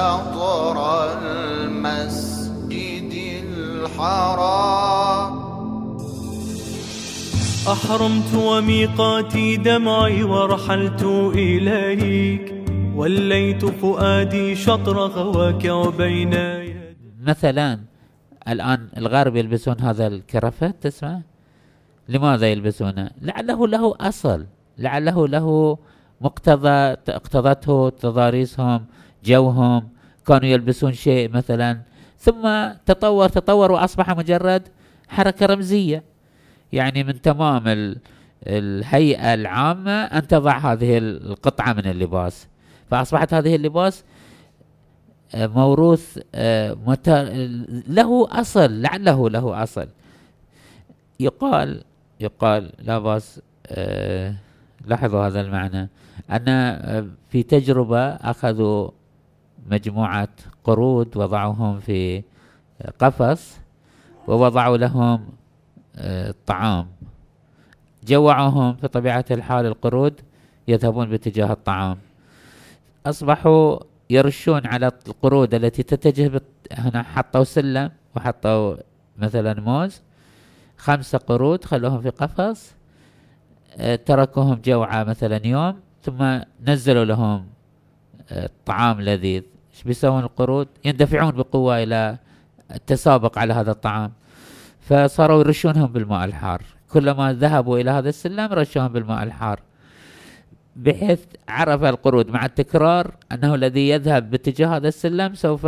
شطر المسجد الحرام. أحرمت وميقاتي دمعي ورحلت إليك وليت فؤادي شطر غواك وبين مثلا الآن الغرب يلبسون هذا الكرفت تسمع؟ لماذا يلبسونه؟ لعله له أصل لعله له مقتضى اقتضته تضاريسهم. جوهم كانوا يلبسون شيء مثلا. ثم تطور تطور وأصبح مجرد حركة رمزية. يعني من تمام الهيئة العامة أن تضع هذه القطعة من اللباس. فأصبحت هذه اللباس آه، موروث آه، له أصل لعله له أصل. يقال يقال لا بأس آه، لاحظوا هذا المعنى أن في تجربة أخذوا مجموعة قرود وضعوهم في قفص ووضعوا لهم الطعام جوعوهم في طبيعة الحال القرود يذهبون باتجاه الطعام. أصبحوا يرشون على القرود التي تتجه بت... هنا حطوا سلم وحطوا مثلا موز. خمسة قرود خلوهم في قفص آه، تركوهم جوعة مثلا يوم ثم نزلوا لهم آه، طعام لذيذ. إيش بيسوون القرود؟ يندفعون بقوة إلى التسابق على هذا الطعام. فصاروا يرشونهم بالماء الحار. كلما ذهبوا إلى هذا السلم رشوهم بالماء الحار. بحيث عرف القرود مع التكرار أنه الذي يذهب باتجاه هذا السلم سوف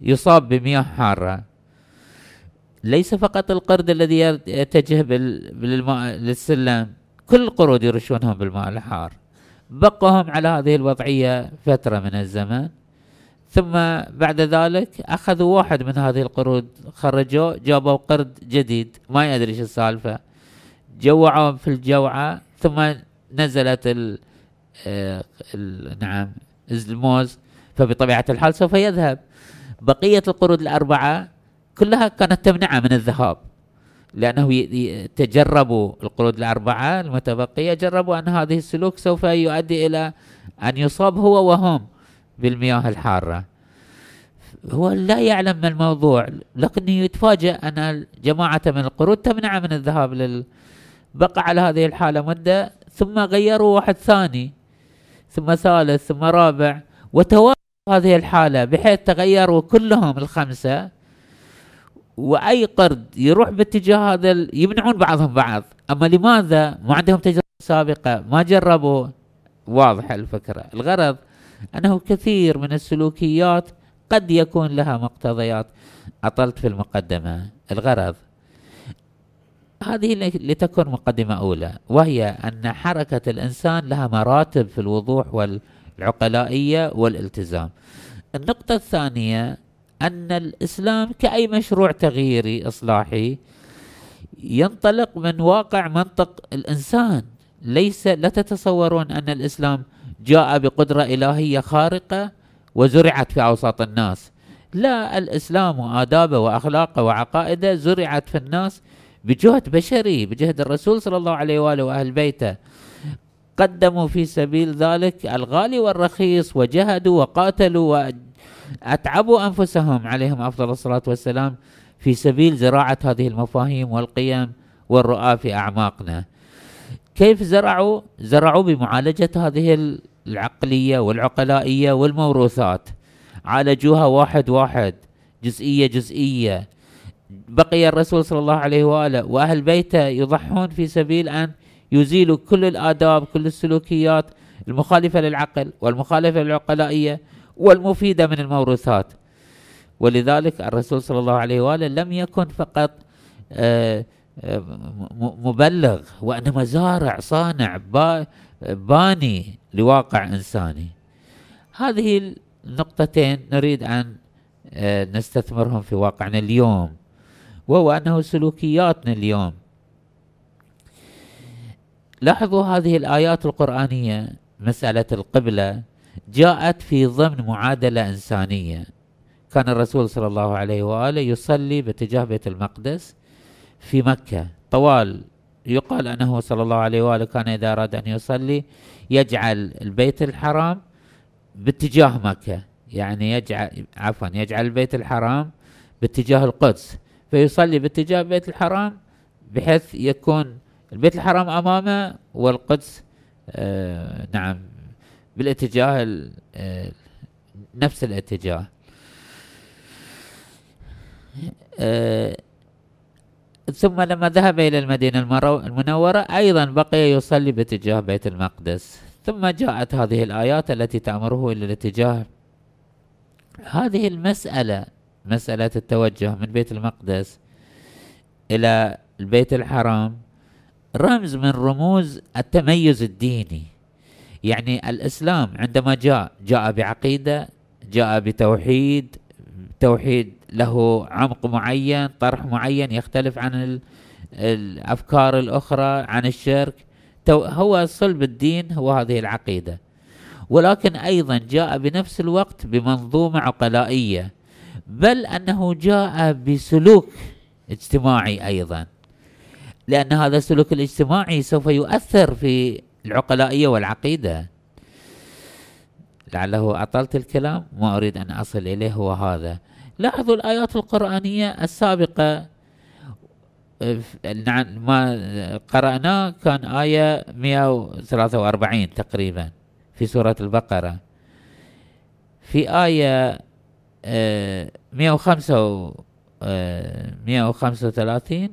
يصاب بمياه حارة. ليس فقط القرد الذي يتجه بالماء للسلم. كل القرود يرشونهم بالماء الحار. بقهم على هذه الوضعية فترة من الزمن. ثم بعد ذلك أخذوا واحد من هذه القرود خرجوه جابوا قرد جديد ما يدري إيش السالفة. جوعوا في الجوعة ثم نزلت آه ال نعم الموز. فبطبيعة الحال سوف يذهب. بقية القرود الأربعة كلها كانت تمنعة من الذهاب. لأنه تجربوا القرود الأربعة المتبقية جربوا أن هذه السلوك سوف يؤدي إلى أن يصاب هو وهم بالمياه الحارة. هو لا يعلم ما الموضوع. لكنه يتفاجأ أن جماعة من القرود تمنع من الذهاب لل بقى على هذه الحالة مدة ثم غيروا واحد ثاني ثم ثالث ثم رابع وتوالوا هذه الحالة بحيث تغيروا كلهم الخمسة. وأي قرد يروح باتجاه هذا يمنعون بعضهم بعض. أما لماذا؟ ما عندهم تجربة سابقة ما جربوا. واضحة الفكرة. الغرض أنه كثير من السلوكيات قد يكون لها مقتضيات. أطلت في المقدمة. الغرض هذه لتكون مقدمة أولى وهي أن حركة الإنسان لها مراتب في الوضوح والعقلائية والالتزام. النقطة الثانية أن الإسلام كأي مشروع تغييري إصلاحي ينطلق من واقع منطق الإنسان. ليس لا تتصورون أن الإسلام جاء بقدرة إلهية خارقة وزرعت في أوساط الناس. لا الإسلام وآدابه وأخلاقه وعقائده زرعت في الناس بجهد بشري بجهد الرسول صلى الله عليه وآله وأهل بيته. قدموا في سبيل ذلك الغالي والرخيص وجهدوا وقاتلوا وأتعبوا أنفسهم عليهم أفضل الصلاة والسلام في سبيل زراعة هذه المفاهيم والقيم والرؤى في أعماقنا. كيف زرعوا؟ زرعوا بمعالجة هذه العقلية والعقلائية والموروثات. عالجوها واحد واحد جزئية جزئية. بقي الرسول صلى الله عليه وآله وأهل بيته يضحون في سبيل أن يزيلوا كل الآداب كل السلوكيات المخالفة للعقل والمخالفة للعقلائية. والمفيدة من الموروثات ولذلك الرسول صلى الله عليه وآله لم يكن فقط آه، آه، مبلغ وإنما زارع صانع باني لواقع إنساني. هذه النقطتين نريد أن آه، نستثمرهم في واقعنا اليوم وهو أنه سلوكياتنا اليوم. لاحظوا هذه الآيات القرآنية مسألة القبلة جاءت في ضمن معادلة إنسانية. كان الرسول صلى الله عليه وآله يصلي باتجاه بيت المقدس في مكة. طوال يقال أنه صلى الله عليه وآله كان إذا أراد أن يصلي يجعل البيت الحرام باتجاه مكة. يعني يجعل عفوا يجعل البيت الحرام باتجاه القدس. فيصلي باتجاه بيت الحرام بحيث يكون البيت الحرام أمامه والقدس آه نعم بالاتجاه آه نفس الاتجاه. آه ثم لما ذهب إلى المدينة المنورة أيضا بقي يصلي باتجاه بيت المقدس. ثم جاءت هذه الآيات التي تأمره إلى الاتجاه. هذه المسألة مسألة التوجه من بيت المقدس إلى البيت الحرام رمز من رموز التميز الديني. يعني الإسلام عندما جاء جاء بعقيدة جاء بتوحيد توحيد له عمق معين طرح معين يختلف عن الأفكار الأخرى عن الشرك. هو صلب الدين هو هذه العقيدة. ولكن أيضا جاء بنفس الوقت بمنظومة عقلائية. بل أنه جاء بسلوك اجتماعي أيضا. لأن هذا السلوك الاجتماعي سوف يؤثر في العقلائية والعقيدة. لعله أطلت الكلام ما أريد أن أصل إليه هو هذا. لاحظوا الآيات القرآنية السابقة. نعم ما قرأناه كان آية 143 تقريبا في سورة البقرة. في آية 105 135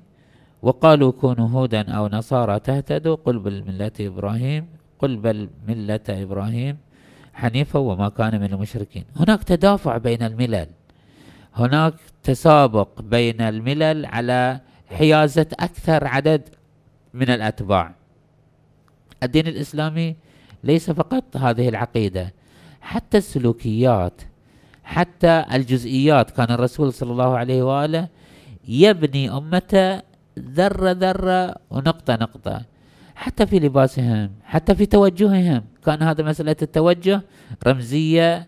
وقالوا كونوا هودا أو نصارى تهتدوا قل بل ملة إبراهيم قل بل ملة إبراهيم حنيفا وما كان من المشركين. هناك تدافع بين الملل. هناك تسابق بين الملل على حيازة أكثر عدد من الأتباع. الدين الإسلامي ليس فقط هذه العقيدة حتى السلوكيات حتى الجزئيات. كان الرسول صلى الله عليه وآله يبني أمته ذرة ذرة ونقطة نقطة. حتى في لباسهم حتى في توجههم. كان هذا مسألة التوجه رمزية.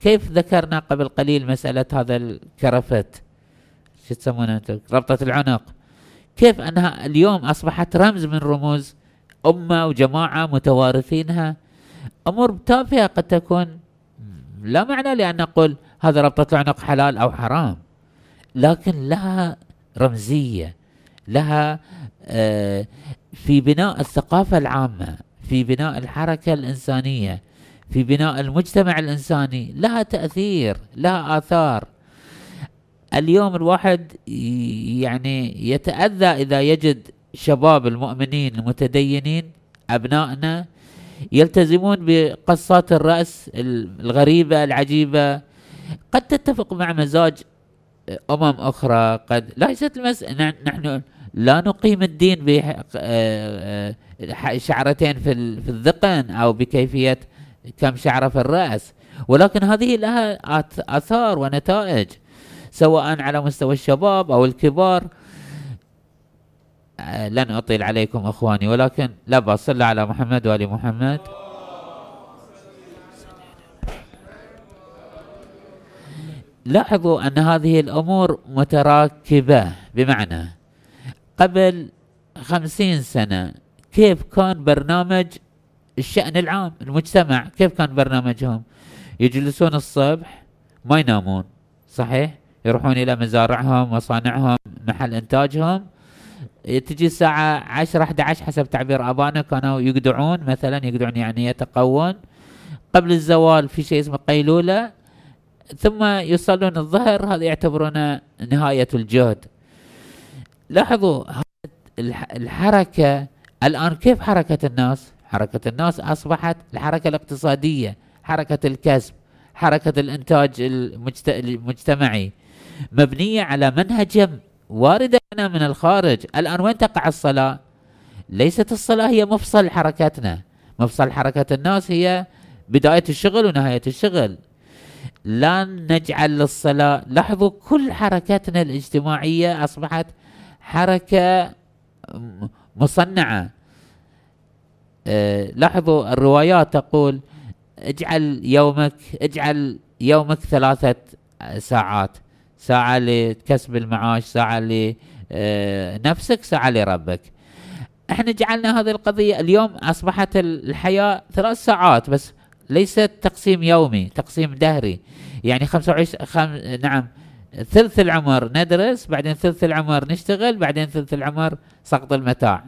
كيف ذكرنا قبل قليل مسألة هذا الكرفت شو تسمونه ربطة العنق. كيف أنها اليوم أصبحت رمز من رموز أمة وجماعة متوارثينها؟ أمور تافهة قد تكون. لا معنى لأن نقول هذا ربطة العنق حلال أو حرام لكن لها رمزية. لها آه في بناء الثقافة العامة في بناء الحركة الإنسانية في بناء المجتمع الإنساني لها تأثير لها آثار. اليوم الواحد يعني يتأذى إذا يجد شباب المؤمنين المتدينين أبنائنا يلتزمون بقصات الرأس الغريبة العجيبة. قد تتفق مع مزاج أمم أخرى قد ليست المسألة نحن لا نقيم الدين بشعرتين في الذقن أو بكيفية كم شعرة في الرأس. ولكن هذه لها آثار ونتائج سواء على مستوى الشباب أو الكبار. آه، لن أطيل عليكم أخواني ولكن لا بأس صلى على محمد وآل محمد. لاحظوا أن هذه الأمور متراكبة بمعنى قبل خمسين سنة كيف كان برنامج الشأن العام المجتمع كيف كان برنامجهم؟ يجلسون الصبح ما ينامون صحيح؟ يروحون إلى مزارعهم مصانعهم محل إنتاجهم. تجي الساعة عشرة 11 حسب تعبير أبانا كانوا يقدعون مثلا يقدعون يعني يتقون قبل الزوال في شيء اسمه قيلولة. ثم يصلون الظهر هذا يعتبرونه نهاية الجهد. لاحظوا الحركة الآن كيف حركة الناس؟ حركة الناس أصبحت الحركة الاقتصادية حركة الكسب حركة الإنتاج المجتمعي مبنية على منهج واردة من الخارج. الآن وين تقع الصلاة؟ ليست الصلاة هي مفصل حركتنا. مفصل حركة الناس هي بداية الشغل ونهاية الشغل. لا نجعل للصلاة لاحظوا كل حركاتنا الاجتماعية أصبحت حركة مصنعة. أه لاحظوا الروايات تقول اجعل يومك اجعل يومك ثلاثة ساعات. ساعة لكسب المعاش ساعة لنفسك ساعة لربك. إحنا جعلنا هذه القضية اليوم أصبحت الحياة ثلاث ساعات بس ليس تقسيم يومي تقسيم دهري. يعني 25 خم... نعم ثلث العمر ندرس بعدين ثلث العمر نشتغل بعدين ثلث العمر سقط المتاع.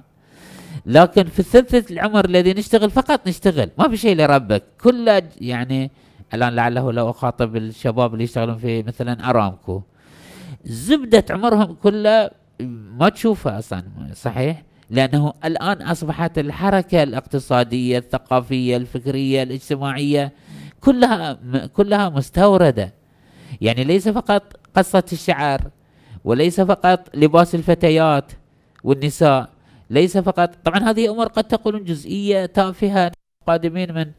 لكن في الثلث العمر الذي نشتغل فقط نشتغل. ما في شيء لربك. كله يعني الآن لعله لو أخاطب الشباب اللي يشتغلون في مثلا أرامكو. زبدة عمرهم كله ما تشوفها أصلا. صحيح؟ لأنه الآن أصبحت الحركة الاقتصادية الثقافية الفكرية الاجتماعية كلها كلها مستوردة. يعني ليس فقط قصة الشعر وليس فقط لباس الفتيات والنساء ليس فقط طبعا هذه أمور قد تقولون جزئية تافهة قادمين من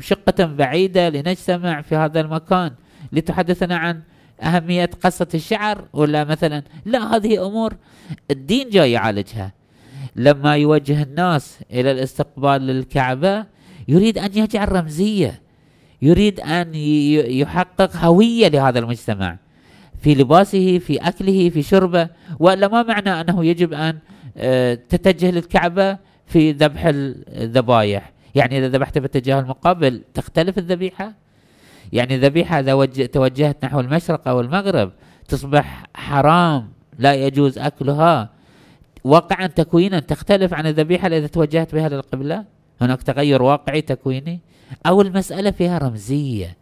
شقة بعيدة لنجتمع في هذا المكان. لتحدثنا عن أهمية قصة الشعر ولا مثلا لا هذه أمور الدين جاي يعالجها. لما يوجه الناس إلى الاستقبال للكعبة يريد أن يجعل رمزية يريد أن يحقق هوية لهذا المجتمع. في لباسه في أكله في شربه وإلا ما معنى أنه يجب أن آه، تتجه للكعبة في ذبح الذبايح؟ يعني إذا ذبحت باتجاه المقابل تختلف الذبيحة؟ يعني ذبيحة إذا توجهت نحو المشرق أو المغرب تصبح حرام لا يجوز أكلها واقعا تكوينا تختلف عن الذبيحة إذا توجهت بها للقبلة؟ هناك تغير واقعي تكويني؟ أو المسألة فيها رمزية؟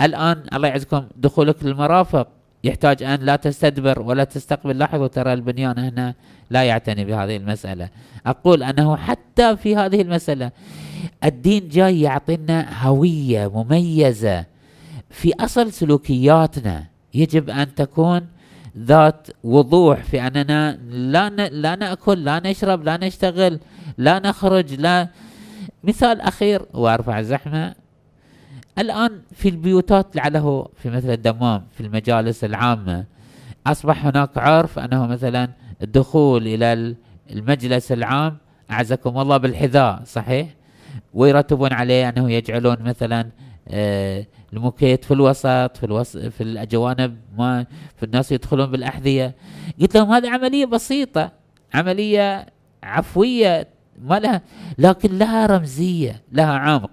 الآن الله يعزكم دخولك للمرافق. يحتاج أن لا تستدبر ولا تستقبل. لاحظوا ترى البنيان هنا لا يعتني بهذه المسألة. أقول أنه حتى في هذه المسألة الدين جاي يعطينا هوية مميزة في أصل سلوكياتنا. يجب أن تكون ذات وضوح في أننا لا لا نأكل لا نشرب لا نشتغل لا نخرج لا. مثال أخير وأرفع الزحمة. الآن في البيوتات لعله في مثل الدمام في المجالس العامة أصبح هناك عرف أنه مثلا الدخول إلى المجلس العام أعزكم الله بالحذاء صحيح؟ ويرتبون عليه أنه يجعلون مثلا آه الموكيت في الوسط في الوسط في الجوانب ما في الناس يدخلون بالأحذية. قلت لهم هذه عملية بسيطة عملية عفوية ما لها لكن لها رمزية لها عمق.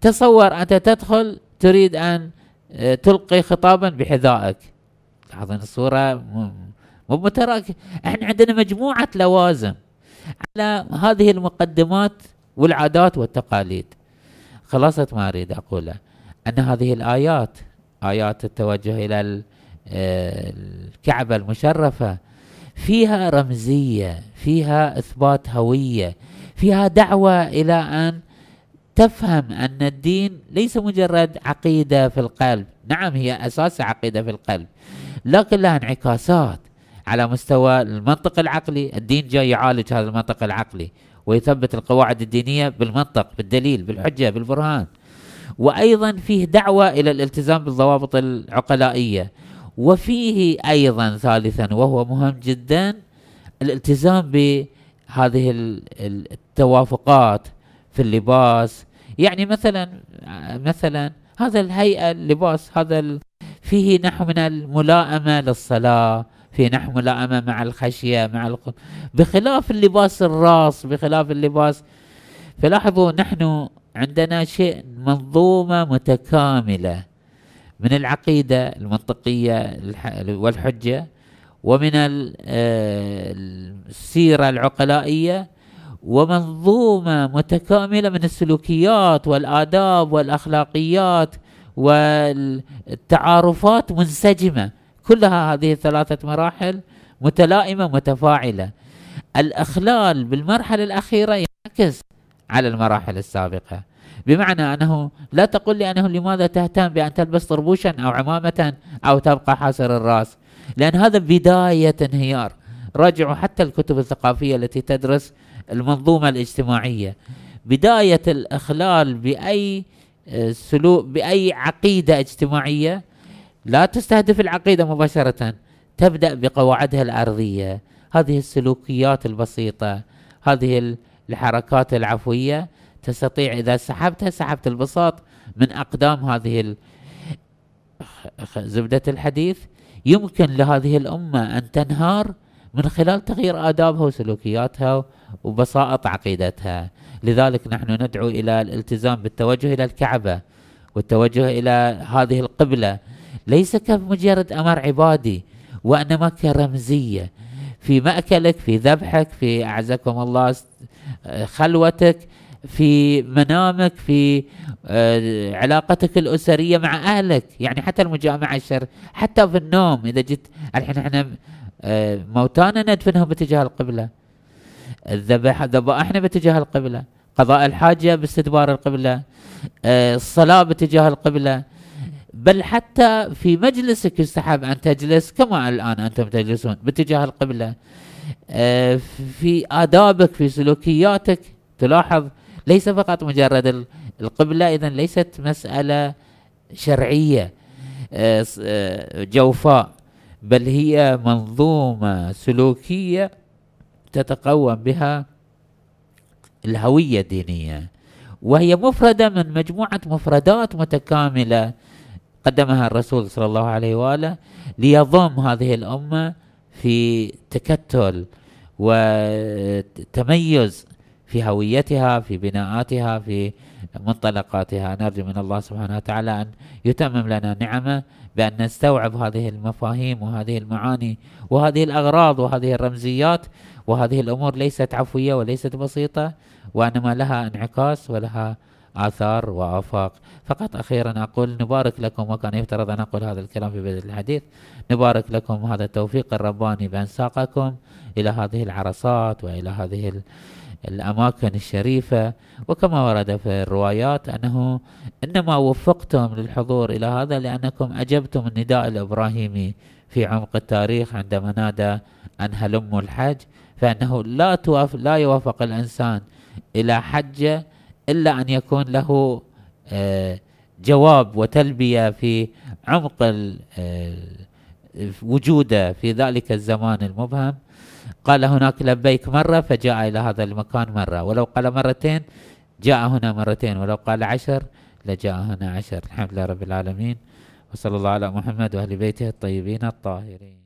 تصور أنت تدخل تريد أن آه، تلقي خطابا بحذائك. لاحظين الصورة؟ مو متراكم إحنا عندنا مجموعة لوازم على هذه المقدمات والعادات والتقاليد. خلاصة ما أريد أقوله أن هذه الآيات آيات التوجه إلى آه، الكعبة المشرفة فيها رمزية فيها إثبات هوية فيها دعوة إلى أن تفهم أن الدين ليس مجرد عقيدة في القلب. نعم هي أساس عقيدة في القلب. لكن لها انعكاسات على مستوى المنطق العقلي. الدين جاي يعالج هذا المنطق العقلي ويثبت القواعد الدينية بالمنطق بالدليل بالحجة بالبرهان. وأيضا فيه دعوة إلى الالتزام بالضوابط العقلائية وفيه أيضا ثالثا وهو مهم جدا الالتزام بهذه التوافقات في اللباس يعني مثلا مثلا هذا الهيئة اللباس هذا فيه نحو من الملائمة للصلاة في نحو ملائمة مع الخشية مع. بخلاف اللباس الراس بخلاف اللباس فلاحظوا نحن عندنا شيء منظومة متكاملة من العقيدة المنطقية والحجة ومن آه، السيرة العقلائية ومنظومة متكاملة من السلوكيات والآداب والأخلاقيات والتعارفات منسجمة. كلها هذه الثلاثة مراحل متلائمة متفاعلة. الإخلال بالمرحلة الأخيرة ينعكس على المراحل السابقة. بمعنى أنه لا تقل لي أنه لماذا تهتم بأن تلبس طربوشا أو عمامة أو تبقى حاسر الرأس؟ لأن هذا بداية انهيار. راجعوا حتى الكتب الثقافية التي تدرس المنظومة الاجتماعية. بداية الإخلال بأي آه، سلوك بأي عقيدة اجتماعية لا تستهدف العقيدة مباشرة. تبدأ بقواعدها الأرضية. هذه السلوكيات البسيطة. هذه الحركات العفوية تستطيع إذا سحبتها سحبت البساط من أقدام هذه زبدة الحديث. يمكن لهذه الأمة أن تنهار من خلال تغيير آدابها وسلوكياتها وبساطة عقيدتها. لذلك نحن ندعو إلى الالتزام بالتوجه إلى الكعبة والتوجه إلى هذه القبلة. ليس كمجرد أمر عبادي وإنما كرمزية. في مأكلك في ذبحك في أعزكم الله خلوتك في منامك في آه، علاقتك الأسرية مع أهلك. يعني حتى المجامعة الشر حتى في النوم. إذا جيت الحين إحنا آه، موتانا ندفنهم باتجاه القبلة. الذبح ذبائحنا باتجاه القبلة. قضاء الحاجة باستدبار القبلة. آه، الصلاة باتجاه القبلة. بل حتى في مجلسك يستحب أن تجلس كما الآن أنتم تجلسون باتجاه القبلة. في آدابك في سلوكياتك تلاحظ ليس فقط مجرد القبلة إذا ليست مسألة شرعية آه، جوفاء بل هي منظومة سلوكية تتقوم بها الهوية الدينية. وهي مفردة من مجموعة مفردات متكاملة قدمها الرسول صلى الله عليه وآله ليضم هذه الأمة في تكتل وتميز في هويتها في بناءاتها في منطلقاتها. نرجو من الله سبحانه وتعالى أن يتمم لنا نعمة بأن نستوعب هذه المفاهيم وهذه المعاني وهذه الأغراض وهذه الرمزيات وهذه الأمور ليست عفوية وليست بسيطة وإنما لها انعكاس ولها آثار وآفاق. فقط أخيرا أقول نبارك لكم وكان يفترض أن أقول هذا الكلام في بداية الحديث. نبارك لكم هذا التوفيق الرباني بأن ساقكم إلى هذه العرصات وإلى هذه الأماكن الشريفة. وكما ورد في الروايات أنه إنما وفقتم للحضور إلى هذا لأنكم أجبتم النداء الإبراهيمي في عمق التاريخ عندما نادى أن هلموا الحج فإنه لا توافق لا يوافق الإنسان إلى حجة إلا أن يكون له آه، جواب وتلبية في عمق آه، وجوده في ذلك الزمان المبهم. قال هناك لبيك مرة فجاء إلى هذا المكان مرة ولو قال مرتين جاء هنا مرتين ولو قال عشر لجاء هنا عشر. الحمد لله رب العالمين. وصلى الله على محمد وأهل بيته الطيبين الطاهرين.